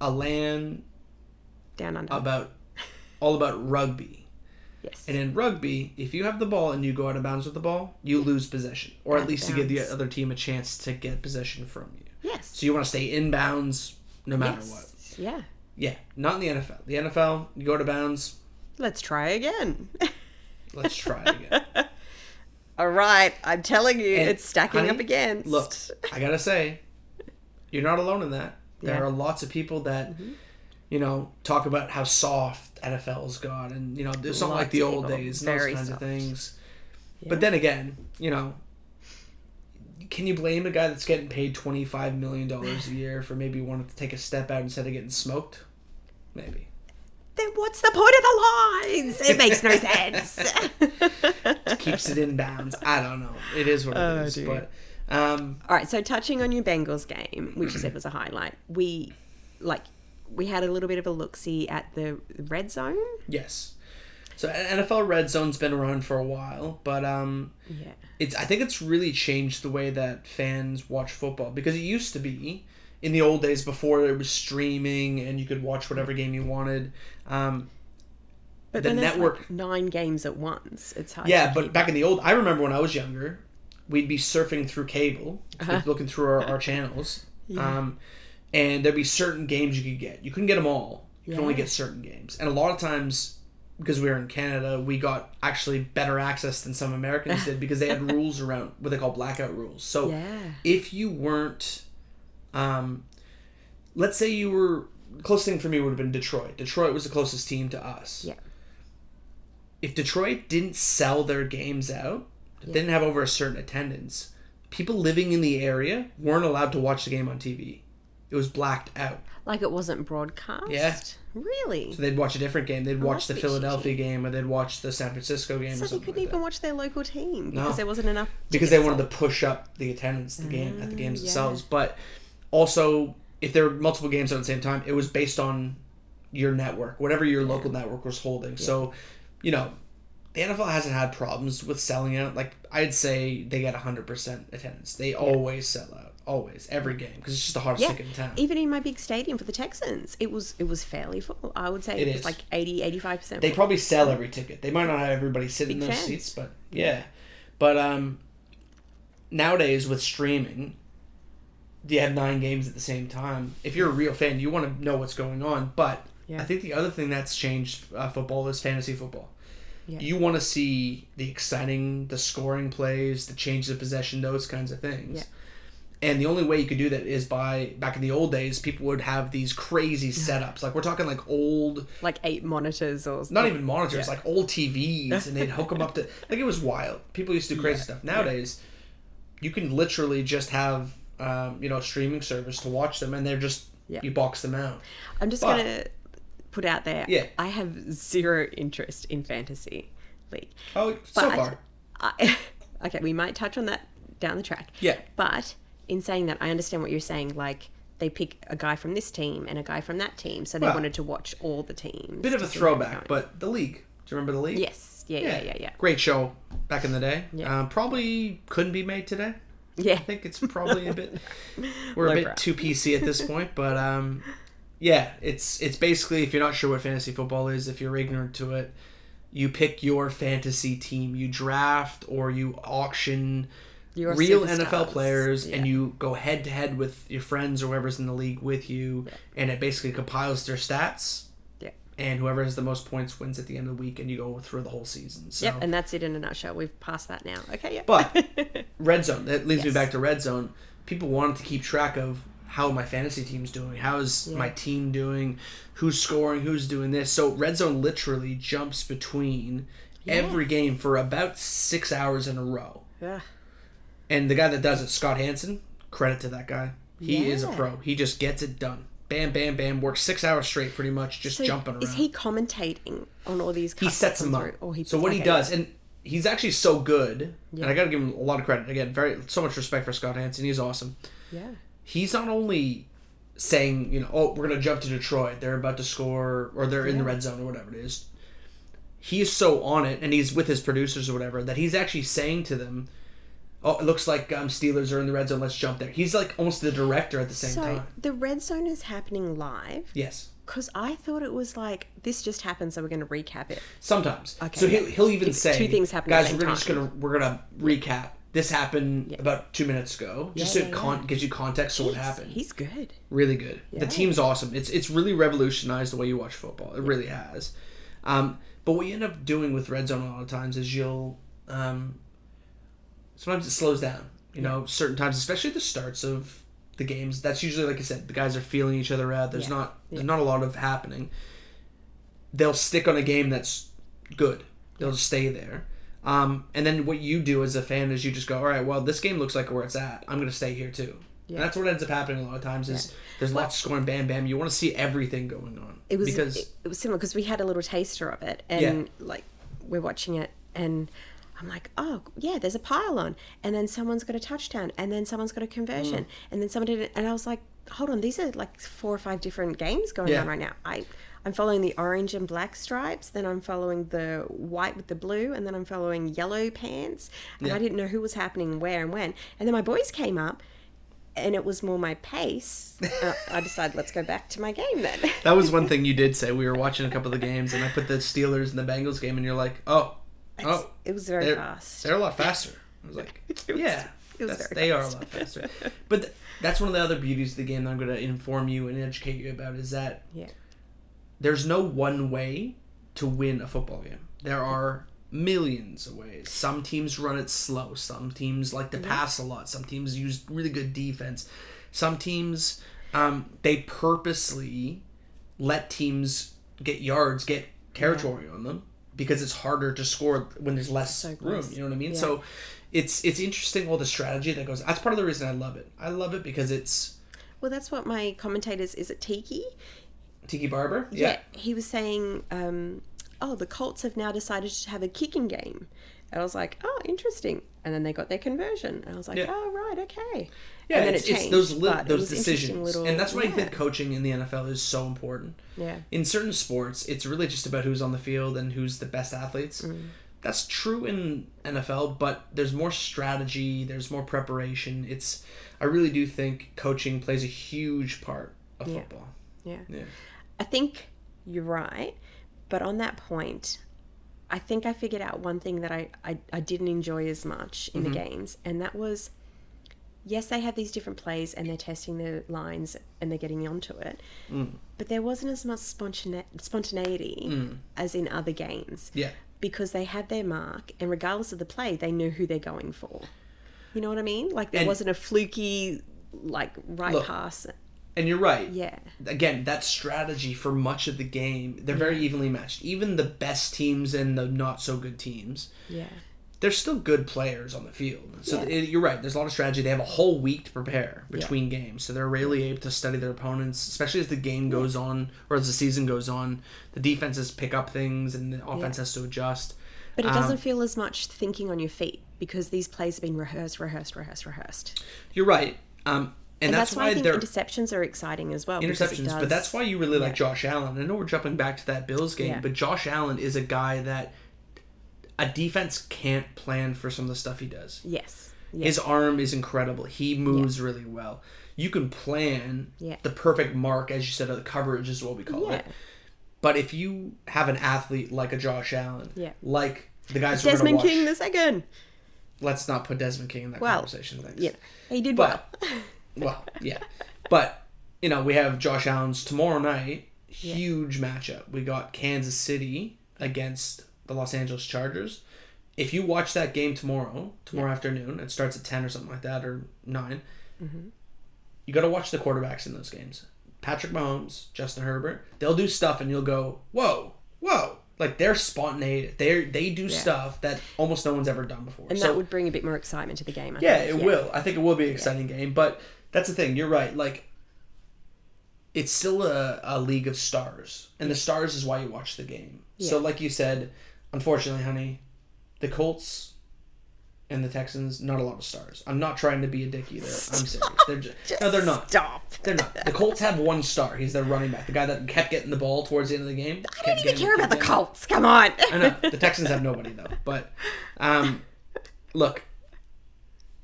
[SPEAKER 1] a land
[SPEAKER 2] Down under.
[SPEAKER 1] about all about rugby.
[SPEAKER 2] yes.
[SPEAKER 1] And in rugby, if you have the ball and you go out of bounds with the ball, you lose possession. Or
[SPEAKER 2] Out
[SPEAKER 1] at
[SPEAKER 2] of
[SPEAKER 1] least you give the other team a chance to get possession from you.
[SPEAKER 2] yes.
[SPEAKER 1] So you want to stay in bounds no matter
[SPEAKER 2] yes.
[SPEAKER 1] what.
[SPEAKER 2] Yeah.
[SPEAKER 1] Yeah, not in the NFL. The NFL, you go to bounds,
[SPEAKER 2] Let's try again. [laughs]
[SPEAKER 1] let's try again. [laughs]
[SPEAKER 2] All right, I'm telling you,
[SPEAKER 1] And,
[SPEAKER 2] it's stacking
[SPEAKER 1] honey,
[SPEAKER 2] up against.
[SPEAKER 1] Look, I gotta say, you're not alone in that. There
[SPEAKER 2] Yeah. Mm-hmm.
[SPEAKER 1] are lots of people that, you know, talk about how soft NFL's got, and you know, it's not like the old days, and those kinds
[SPEAKER 2] soft.
[SPEAKER 1] of things.
[SPEAKER 2] Yeah.
[SPEAKER 1] But then again, you know, can you blame a guy that's getting paid twenty five million dollars a [sighs] year for maybe wanting to take a step out instead of getting smoked? Maybe.
[SPEAKER 2] then what's the point of the lines? It makes no [laughs] sense.
[SPEAKER 1] Keeps it in bounds. I don't know. It is what it
[SPEAKER 2] Oh,
[SPEAKER 1] is.
[SPEAKER 2] dear.
[SPEAKER 1] But um,
[SPEAKER 2] All right, so touching on your Bengals game, which you said was a highlight, we like we had a little bit of a look see at the red zone.
[SPEAKER 1] yes. So NFL Red Zone's been around for a while, but um,
[SPEAKER 2] Yeah.
[SPEAKER 1] it's I think it's really changed the way that fans watch football because it used to be in the old days before it was streaming and you could watch whatever game you wanted. Um,
[SPEAKER 2] But
[SPEAKER 1] The network-
[SPEAKER 2] like nine games at once. It's hard.
[SPEAKER 1] yeah, but back in the old, I remember when I was younger, we'd be surfing through cable, looking through our, our channels, um, and there'd be certain games you could get. You couldn't get them all. You could only get certain games, and a lot of times. Because we were in Canada, we got actually better access than some Americans [laughs] did because they had rules around what they call blackout rules. So
[SPEAKER 2] yeah,
[SPEAKER 1] if you weren't um let's say you were closest thing for me would have been Detroit. Detroit was the closest team to us.
[SPEAKER 2] Yeah.
[SPEAKER 1] If Detroit didn't sell their games out, they didn't have over a certain attendance, people living in the area weren't allowed to watch the game on TV. It was blacked out.
[SPEAKER 2] like it wasn't broadcast.
[SPEAKER 1] Yeah.
[SPEAKER 2] really.
[SPEAKER 1] So they'd watch a different game. They'd oh,
[SPEAKER 2] watch
[SPEAKER 1] the Philadelphia game or they'd watch the San Francisco game or
[SPEAKER 2] So they couldn't
[SPEAKER 1] like
[SPEAKER 2] even watch their local team
[SPEAKER 1] No.
[SPEAKER 2] because there wasn't enough.
[SPEAKER 1] because they wanted to push up the attendance the game at the mm, games
[SPEAKER 2] yeah.
[SPEAKER 1] themselves but also if there were multiple games at the same time it was based on your network whatever your local network was holding so you know the NFL hasn't had problems with selling out like I'd say they get 100% attendance they always sell out always every game because it's just the hottest
[SPEAKER 2] Yeah,
[SPEAKER 1] ticket in town
[SPEAKER 2] even in my big stadium for the Texans, it was it was fairly full. I would say it,
[SPEAKER 1] It
[SPEAKER 2] was like 80 85 percent.
[SPEAKER 1] they probably sell every ticket. They might not have everybody sit in those
[SPEAKER 2] fans.
[SPEAKER 1] seats, but yeah. But um, nowadays with streaming, you have nine games at the same time. If you're a real fan, you want to know what's going on. But
[SPEAKER 2] Yeah.
[SPEAKER 1] I think the other thing that's changed uh, football is fantasy football.
[SPEAKER 2] Yeah.
[SPEAKER 1] You want to see the exciting, the scoring plays, the changes of possession, those kinds of things.
[SPEAKER 2] Yeah.
[SPEAKER 1] And the only way you could do that is by back in the old days, people would have these crazy setups. Like we're talking like old,
[SPEAKER 2] Like eight monitors or something.
[SPEAKER 1] not even monitors,
[SPEAKER 2] Yeah.
[SPEAKER 1] like old TVs, and they'd hook them up to like it was wild. People used to do crazy stuff. Nowadays, you can literally just have um, you know a streaming service to watch them, and they're just
[SPEAKER 2] Yeah.
[SPEAKER 1] you box them out.
[SPEAKER 2] I'm just
[SPEAKER 1] But-
[SPEAKER 2] gonna put out there.
[SPEAKER 1] Yeah.
[SPEAKER 2] I have zero interest in fantasy league.
[SPEAKER 1] Oh, so far,
[SPEAKER 2] I, [laughs] okay, we might touch on that down the track.
[SPEAKER 1] yeah.
[SPEAKER 2] But in saying that, I understand what you're saying. Like they pick a guy from this team and a guy from that team, so they
[SPEAKER 1] Well,
[SPEAKER 2] wanted to watch all the teams.
[SPEAKER 1] Bit of a
[SPEAKER 2] see how they're
[SPEAKER 1] throwback, but the league. Do you remember the league?
[SPEAKER 2] yes, yeah, yeah, yeah, yeah.
[SPEAKER 1] Great show back in the day.
[SPEAKER 2] Yeah.
[SPEAKER 1] Um, probably couldn't be made today.
[SPEAKER 2] Yeah,
[SPEAKER 1] I think it's probably a bit [laughs] we're a bit
[SPEAKER 2] brow.
[SPEAKER 1] too PC at this point, but um, yeah, it's it's basically if you're not sure what fantasy football is, if you're ignorant to it, you pick your fantasy team, you draft or you auction
[SPEAKER 2] Your
[SPEAKER 1] real. NFL players, and you go head to head with your friends or whoever's in the league with you, and it basically compiles their stats.
[SPEAKER 2] Yeah.
[SPEAKER 1] And whoever has the most points wins at the end of the week, and you go through the whole season. So.
[SPEAKER 2] Yep, and that's it in a nutshell. We've passed that now. Okay, yeah.
[SPEAKER 1] But [laughs] red zone. That leads me back to red zone. People wanted to keep track of how my fantasy team's doing. How's
[SPEAKER 2] Yeah.
[SPEAKER 1] my team doing? Who's scoring? Who's doing this? So red zone literally jumps between
[SPEAKER 2] Yeah.
[SPEAKER 1] every game for about six hours in a row.
[SPEAKER 2] yeah.
[SPEAKER 1] And the guy that does it, Scott Hanson, credit to that guy. He is a pro. He just gets it done. Bam, bam, bam. Works six hours straight, pretty much, just
[SPEAKER 2] So
[SPEAKER 1] jumping around.
[SPEAKER 2] Is he commentating on all these?
[SPEAKER 1] he sets them up.
[SPEAKER 2] Or he
[SPEAKER 1] so what he does, and he's actually so good,
[SPEAKER 2] Yeah.
[SPEAKER 1] and I got to give him a lot of credit. Again, very so much respect for Scott Hanson. He's awesome.
[SPEAKER 2] Yeah.
[SPEAKER 1] He's not only saying, you know, oh, we're gonna jump to Detroit. They're about to score, or they're in the red zone, or whatever it is. He is so on it, and he's with his producers or whatever that he's actually saying to them, "Oh, it looks like um, Steelers are in the red zone. Let's jump there." He's like almost the director at the same
[SPEAKER 2] So
[SPEAKER 1] time.
[SPEAKER 2] the red zone is happening live
[SPEAKER 1] Yes,
[SPEAKER 2] because I thought it was like this just happened, so we're going to recap it.
[SPEAKER 1] sometimes.
[SPEAKER 2] Okay,
[SPEAKER 1] so he'll, he'll even
[SPEAKER 2] It's
[SPEAKER 1] say,
[SPEAKER 2] two things happen
[SPEAKER 1] guys, we're gonna just gonna we're gonna recap. This happened
[SPEAKER 2] Yeah.
[SPEAKER 1] about two minutes ago, just
[SPEAKER 2] Yeah,
[SPEAKER 1] so it
[SPEAKER 2] yeah,
[SPEAKER 1] con-
[SPEAKER 2] yeah.
[SPEAKER 1] gives you context to what happened.
[SPEAKER 2] He's good.
[SPEAKER 1] really good. The team's awesome. It's it's really revolutionized the way you watch football. It really has. Um, but what you end up doing with red zone a lot of times is you'll um, sometimes it slows down. You know, certain times, especially the starts of the games. That's usually like I said, the guys are feeling each other out. There's not there's not a lot of happening. They'll stick on a game that's good. They'll just stay there. Um, and then what you do as a fan is you just go, all right, well, this game looks like where it's at. I'm going to stay here too.
[SPEAKER 2] Yeah.
[SPEAKER 1] And that's what ends up happening a lot of times is there's lots of scoring, bam, bam. You want to see everything going on.
[SPEAKER 2] It was
[SPEAKER 1] because
[SPEAKER 2] it, it was similar because we had a little taster of it, and like we're watching it, and I'm like, oh yeah, there's a pile on, and then someone's got a touchdown, and then someone's got a conversion,
[SPEAKER 1] Mm.
[SPEAKER 2] and then someone did it, and I was like, hold on, these are like four or five different games going
[SPEAKER 1] Yeah.
[SPEAKER 2] on right now. I I'm following the orange and black stripes, then I'm following the white with the blue, and then I'm following yellow pants, and
[SPEAKER 1] Yeah.
[SPEAKER 2] I didn't know who was happening where and when, and then my boys came up. And it was more my pace. Uh, I decided, let's go back to my game then. [laughs]
[SPEAKER 1] that was one thing you did say. We were watching a couple of the games, and I put the Steelers and the Bengals game, and you're like, oh, oh,
[SPEAKER 2] it was very
[SPEAKER 1] they're,
[SPEAKER 2] fast.
[SPEAKER 1] they're a lot faster. I was like, [laughs]
[SPEAKER 2] It was-
[SPEAKER 1] yeah,
[SPEAKER 2] it was
[SPEAKER 1] they are a lot faster. [laughs] But th- that's one of the other beauties of the game that I'm going to inform you and educate you about is that
[SPEAKER 2] Yeah.
[SPEAKER 1] There's no one way to win a football game. There are millions of ways. Some teams run it slow. Some teams like to pass a lot. Some teams use really good defense. Some teams um, they purposely let teams get yards, get territory on them because it's harder to score when there's less
[SPEAKER 2] So
[SPEAKER 1] room. You know what I mean?
[SPEAKER 2] Yeah.
[SPEAKER 1] So it's it's interesting all the strategy that goes. That's part of the reason I love it. I love it because it's
[SPEAKER 2] Well, that's what my commentators is it Tiki?
[SPEAKER 1] Tiki Barber. Yeah.
[SPEAKER 2] He was saying, um, oh, the Colts have now decided to have a kicking game. And I was like, oh, interesting. And then they got their conversion. And I was like,
[SPEAKER 1] Yeah.
[SPEAKER 2] oh, right, okay.
[SPEAKER 1] Yeah,
[SPEAKER 2] and then
[SPEAKER 1] it's,
[SPEAKER 2] it
[SPEAKER 1] it's
[SPEAKER 2] changed.
[SPEAKER 1] those li-
[SPEAKER 2] it
[SPEAKER 1] those
[SPEAKER 2] was
[SPEAKER 1] decisions,
[SPEAKER 2] little-
[SPEAKER 1] and that's why I think coaching in the NFL is so important.
[SPEAKER 2] Yeah.
[SPEAKER 1] In certain sports, it's really just about who's on the field and who's the best athletes.
[SPEAKER 2] Mm.
[SPEAKER 1] That's true in NFL, but there's more strategy, there's more preparation. It's I really do think coaching plays a huge part of
[SPEAKER 2] Yeah.
[SPEAKER 1] football.
[SPEAKER 2] Yeah.
[SPEAKER 1] Yeah.
[SPEAKER 2] I think you're right. But on that point, I think I figured out one thing that I, I, I didn't enjoy as much in
[SPEAKER 1] Mm-hmm.
[SPEAKER 2] the games, and that was yes, they have these different plays and they're testing the lines and they're getting onto it,
[SPEAKER 1] Mm.
[SPEAKER 2] but there wasn't as much spontane- spontaneity
[SPEAKER 1] Mm.
[SPEAKER 2] as in other games
[SPEAKER 1] Yeah.
[SPEAKER 2] because they had their mark, and regardless of the play, they knew who they're going for. You know what I mean? Like there
[SPEAKER 1] And-
[SPEAKER 2] wasn't a fluky like right
[SPEAKER 1] Look.
[SPEAKER 2] pass.
[SPEAKER 1] And you're right.
[SPEAKER 2] Yeah.
[SPEAKER 1] Again, that strategy for much of the game, they're very evenly matched. Even the best teams and the not so good teams,
[SPEAKER 2] Yeah.
[SPEAKER 1] they're still good players on the field. So
[SPEAKER 2] Yeah.
[SPEAKER 1] it, you're right. There's a lot of strategy. They have a whole week to prepare between games, so they're really able to study their opponents, especially as the game goes on or as the season goes on. The defenses pick up things, and the offense has to adjust.
[SPEAKER 2] But it
[SPEAKER 1] Um,
[SPEAKER 2] doesn't feel as much thinking on your feet because these plays have been rehearsed, rehearsed, rehearsed, rehearsed.
[SPEAKER 1] You're right. Um, and,
[SPEAKER 2] And
[SPEAKER 1] that's,
[SPEAKER 2] that's, why I
[SPEAKER 1] why
[SPEAKER 2] think interceptions are exciting as well.
[SPEAKER 1] interceptions. But that's why you really like
[SPEAKER 2] yeah.
[SPEAKER 1] Josh Allen. I know we're jumping back to that Bills game,
[SPEAKER 2] Yeah.
[SPEAKER 1] but Josh Allen is a guy that a defense can't plan for some of the stuff he does.
[SPEAKER 2] Yes. Yeah.
[SPEAKER 1] His arm is incredible. He moves really well. You can plan
[SPEAKER 2] Yeah.
[SPEAKER 1] the perfect mark, as you said, of the coverage is what we call
[SPEAKER 2] Yeah.
[SPEAKER 1] it. But if you have an athlete like a Josh Allen,
[SPEAKER 2] Yeah.
[SPEAKER 1] like the guys we're
[SPEAKER 2] Desmond King the second.
[SPEAKER 1] let's not put Desmond King in that
[SPEAKER 2] Well,
[SPEAKER 1] conversation. Thanks.
[SPEAKER 2] Yeah. He did
[SPEAKER 1] But-
[SPEAKER 2] well. [laughs]
[SPEAKER 1] Well, yeah. But, you know, we have Josh Allen's tomorrow night. Huge matchup. We got Kansas City against the Los Angeles Chargers. If you watch that game tomorrow, tomorrow afternoon, it starts at 10 or something like that, or 9,
[SPEAKER 2] Mm-hmm.
[SPEAKER 1] you got to watch the quarterbacks in those games. Patrick Mahomes, Justin Herbert, they'll do stuff and you'll go, whoa, whoa. Like they're spontaneous. They they do stuff that almost no one's ever done before.
[SPEAKER 2] And
[SPEAKER 1] so
[SPEAKER 2] that would bring a bit more excitement to the game. I
[SPEAKER 1] yeah,
[SPEAKER 2] think.
[SPEAKER 1] it will. I think it will be an exciting game. But that's the thing. You're right. Like, it's still a, a league of stars, and the stars is why you watch the game. So, like you said, unfortunately, honey, the Colts and the Texans, not a lot of stars. I'm not trying to be a dick either. I'm serious. They're just, no, they're not.
[SPEAKER 2] Stop.
[SPEAKER 1] They're not. The Colts have one star. He's their running back, the guy that kept getting the ball towards the end of the game.
[SPEAKER 2] I don't even care about the Colts. Come on.
[SPEAKER 1] I know [laughs] the Texans have nobody though, but um, look,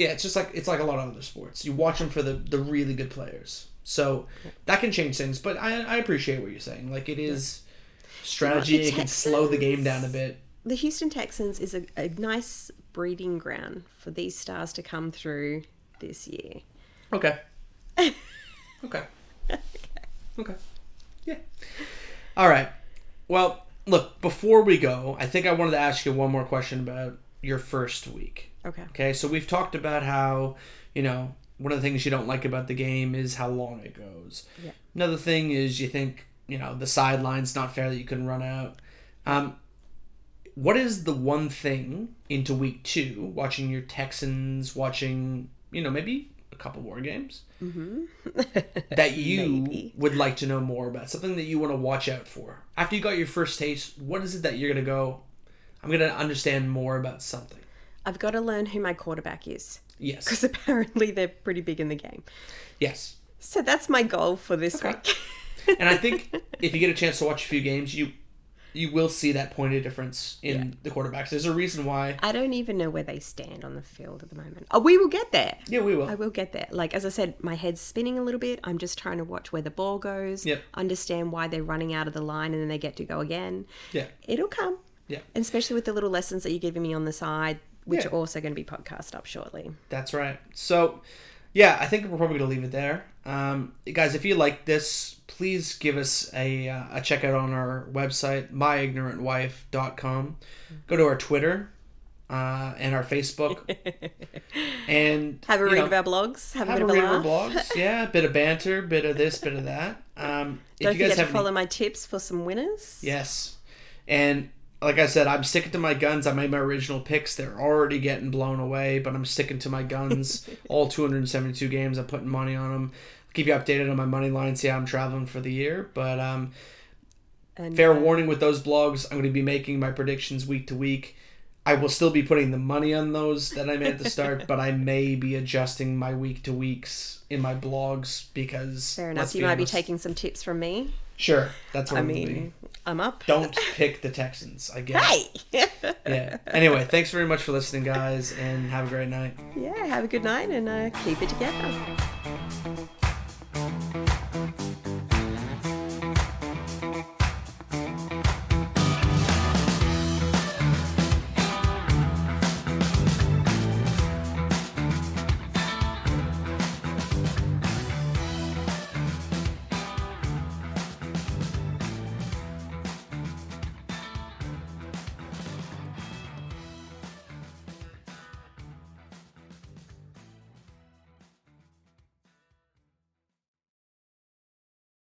[SPEAKER 1] yeah, it's just like it's like a lot of other sports. You watch them for the the really good players, so that can change things. But I I appreciate what you're saying. Like it is strategy. it can slow the game down a bit.
[SPEAKER 2] the Houston Texans is a, a nice breeding ground for these stars to come through this year. [laughs]
[SPEAKER 1] Okay. okay. Okay. Yeah. All right. Well, look. Before we go, I think I wanted to ask you one more question about your first week.
[SPEAKER 2] Okay.
[SPEAKER 1] Okay, so we've talked about how, you know, one of the things you don't like about the game is how long it goes.
[SPEAKER 2] Yeah.
[SPEAKER 1] Another thing is you think, you know, the sideline's not fair that you can run out. Um, what is the one thing into week two, watching your Texans, watching, you know, maybe a couple more games, that you would like to know more about? Something that you want to watch out for? After you got your first taste, what is it that you're going to go, I'm going to understand more about something?
[SPEAKER 2] I've got to learn who my quarterback is
[SPEAKER 1] Yes.
[SPEAKER 2] because apparently they're pretty big in the game.
[SPEAKER 1] Yes.
[SPEAKER 2] So that's my goal for this
[SPEAKER 1] Okay.
[SPEAKER 2] week.
[SPEAKER 1] And I think [laughs] if you get a chance to watch a few games, you you will see that point of difference in the quarterbacks. There's a reason why.
[SPEAKER 2] I don't even know where they stand on the field at the moment. Oh, we will get there.
[SPEAKER 1] Yeah, we will.
[SPEAKER 2] I will get there. Like as I said, my head's spinning a little bit. I'm just trying to watch where the ball goes.
[SPEAKER 1] Yep.
[SPEAKER 2] Understand why they're running out of the line and then they get to go again.
[SPEAKER 1] Yeah.
[SPEAKER 2] It'll come.
[SPEAKER 1] Yeah.
[SPEAKER 2] And especially with the little lessons that you're giving me on the side, which
[SPEAKER 1] Yeah.
[SPEAKER 2] are also going to be podcast up shortly.
[SPEAKER 1] That's right. So, yeah, I think we're probably going to leave it there. Um, guys, if you like this, please give us a, uh, a check out on our website, myignorantwife.com. Go to our Twitter uh, and our Facebook. [laughs] and
[SPEAKER 2] Have a read
[SPEAKER 1] know,
[SPEAKER 2] of our blogs. Have,
[SPEAKER 1] have
[SPEAKER 2] a
[SPEAKER 1] a
[SPEAKER 2] bit
[SPEAKER 1] read
[SPEAKER 2] of a
[SPEAKER 1] of our
[SPEAKER 2] laugh.
[SPEAKER 1] blogs. [laughs] Yeah, a bit of banter, bit of this, bit of that. Um,
[SPEAKER 2] Don't
[SPEAKER 1] you guys
[SPEAKER 2] forget to
[SPEAKER 1] have any-
[SPEAKER 2] follow my tips for some winners.
[SPEAKER 1] Yes. And like I said, I'm sticking to my guns. I made my original picks. They're already getting blown away, but I'm sticking to my guns. [laughs] All 272 games, I'm putting money on them. I'll keep you updated on my money line, see how I'm traveling for the year. But um,
[SPEAKER 2] And,
[SPEAKER 1] fair
[SPEAKER 2] uh,
[SPEAKER 1] warning with those blogs, I'm going to be making my predictions week to week. I will still be putting the money on those that I made at the start, [laughs] but I may be adjusting my week to weeks in my blogs because
[SPEAKER 2] Fair enough. You might be taking some tips from me.
[SPEAKER 1] Sure, that's what
[SPEAKER 2] I mean, I'm up.
[SPEAKER 1] Don't pick the Texans. I guess.
[SPEAKER 2] Hey! [laughs]
[SPEAKER 1] yeah. Anyway, thanks very much for listening, guys, and have a great night.
[SPEAKER 2] yeah, have a good night and uh, keep it together.